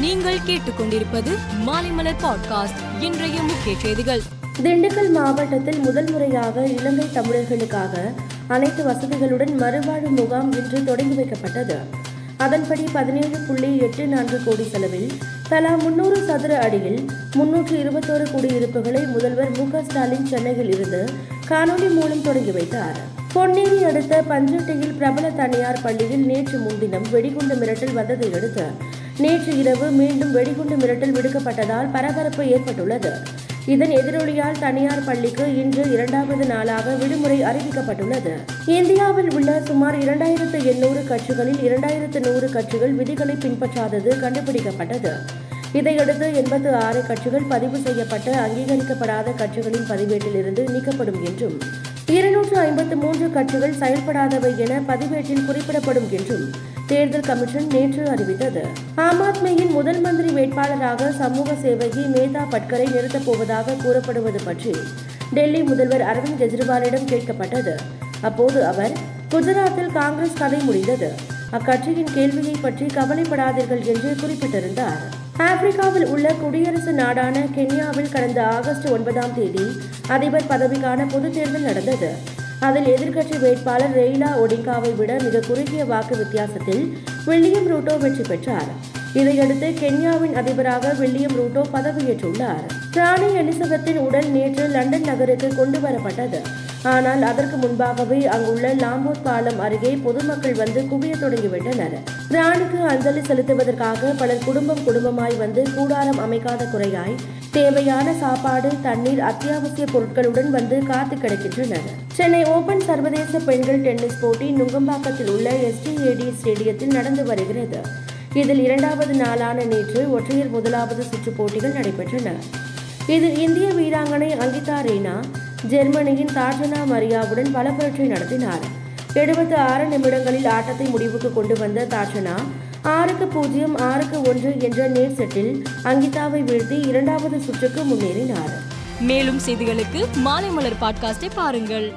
நீங்கள் கேட்டுக்கொண்டிருப்பது மாலைமலர் பாட்காஸ்ட். இன்றைய முக்கிய செய்திகள். திண்டுக்கல் மாவட்டத்தில் முதல் முறையாக இலங்கை தமிழர்களுக்காக அனைத்து வசதிகளுடன் மறுவாழ்வு முகாம் இன்று தொடங்கி வைக்கப்பட்டது. அதன்படி பதினேழு புள்ளி எட்டு நான்கு கோடி செலவில் தலா முன்னூறு சதுர அடியில் முன்னூற்று இருபத்தோரு குடியிருப்புகளை முதல்வர் மு ஸ்டாலின் சென்னையில் இருந்து காணொலி மூலம் தொடங்கி வைத்தார். பொன்னேரி அடுத்த பஞ்சட்டையில் பிரபல தனியார் பள்ளியில் நேற்று முன்தினம் வெடிகுண்டு மிரட்டல் வந்ததை அடுத்து நேற்று இரவு மீண்டும் வெடிகுண்டு மிரட்டல் விடுக்கப்பட்டதால் பரபரப்பு ஏற்பட்டுள்ளது. இதன் எதிரொலியால் தனியார் பள்ளிக்கு இன்று இரண்டாவது நாளாக விடுமுறை அறிவிக்கப்பட்டுள்ளது. இந்தியாவில் உள்ள சுமார் இரண்டாயிரத்து எண்ணூறு கட்சிகளில் இரண்டாயிரத்து நூறு கட்சிகள் விதிகளை பின்பற்றாதது கண்டுபிடிக்கப்பட்டது. இதையடுத்து எண்பத்து ஆறு கட்சிகள் பதிவு செய்யப்பட்ட அங்கீகரிக்கப்படாத கட்சிகளின் பதிவேட்டிலிருந்து நீக்கப்படும் என்றும் இருநூற்று ஐம்பத்து மூன்று கட்சிகள் செயல்படாதவை என பதிவேட்டில் குறிப்பிடப்படும் என்றும் தேர்தல் கமிஷன் நேற்று அறிவித்தது. ஆம் ஆத்மியின் முதல் மந்திரி வேட்பாளராக சமூக சேவகி மேதா பட்கரை நிறுத்தப் போவதாக கூறப்படுவது பற்றி டெல்லி முதல்வர் அரவிந்த் கெஜ்ரிவாலிடம் கேட்கப்பட்டது. அப்போது அவர் குஜராத்தில் காங்கிரஸ் கதை முடிந்தது. அக்கட்சியின் கேள்வியை பற்றி கவலைப்படாதீர்கள் என்று குறிப்பிட்டிருந்தார். ஆப்பிரிக்காவில் உள்ள குடியரசு நாடான கென்யாவில் கடந்த ஆகஸ்ட் ஒன்பதாம் தேதி அதிபர் பதவிக்கான பொதுத் தேர்தல் நடந்தது. அதில் எதிர்க்கட்சி வேட்பாளர் ரெய்லா ஒடிகாவை விட மிக குறுகிய வாக்கு வித்தியாசத்தில் வில்லியம் ரூட்டோ வெற்றி பெற்றார். இதையடுத்து கென்யாவின் அதிபராக வில்லியம் ரூட்டோ பதவியேற்றுள்ளார். ராணி எலிசபெத்தின் உடல் நேற்று லண்டன் நகருக்கு கொண்டு வரப்பட்டது ஆனால் அதற்கு முன்பாகவே அங்குள்ள லாம்பூர் பாலம் அருகே பொதுமக்கள் வந்து குவிய தொடங்கிவிட்டனர். ராணிக்கு அஞ்சலி செலுத்துவதற்காக பலர் குடும்பம் குடும்பமாய் வந்து கூடாரம் அமைக்காத குறையாய் தேவையான சாப்பாடு தண்ணீர் அத்தியாவசிய பொருட்களுடன் வந்து காத்து கிடக்கின்றனர். சென்னை ஓபன் சர்வதேச பெண்கள் டென்னிஸ் போட்டி நுங்கம்பாக்கத்தில் உள்ள எஸ்டிஏடி ஸ்டேடியத்தில் நடந்து வருகிறது. இதில் இரண்டாவது நாளான நேற்று ஒற்றையர் முதலாவது சுற்று போட்டிகள் நடைபெற்றன. இதில் இந்திய வீராங்கனை அங்கிதா ரேனா ஜெர்மனியின் தாஜனா மரியாவுடன் பலப்பரட்சை நடத்தினார். எழுபத்து ஆறு நிமிடங்களில் ஆட்டத்தை முடிவுக்கு கொண்டு வந்த தாஜனா ஆறுக்கு பூஜ்ஜியம் ஆறுக்கு ஒன்று என்ற நேர் செட்டில் அங்கிதாவை வீழ்த்தி இரண்டாவது சுற்றுக்கு முன்னேறினார். மேலும் செய்திகளுக்கு மாலைமலர் பாட்காஸ்டை பாருங்கள்.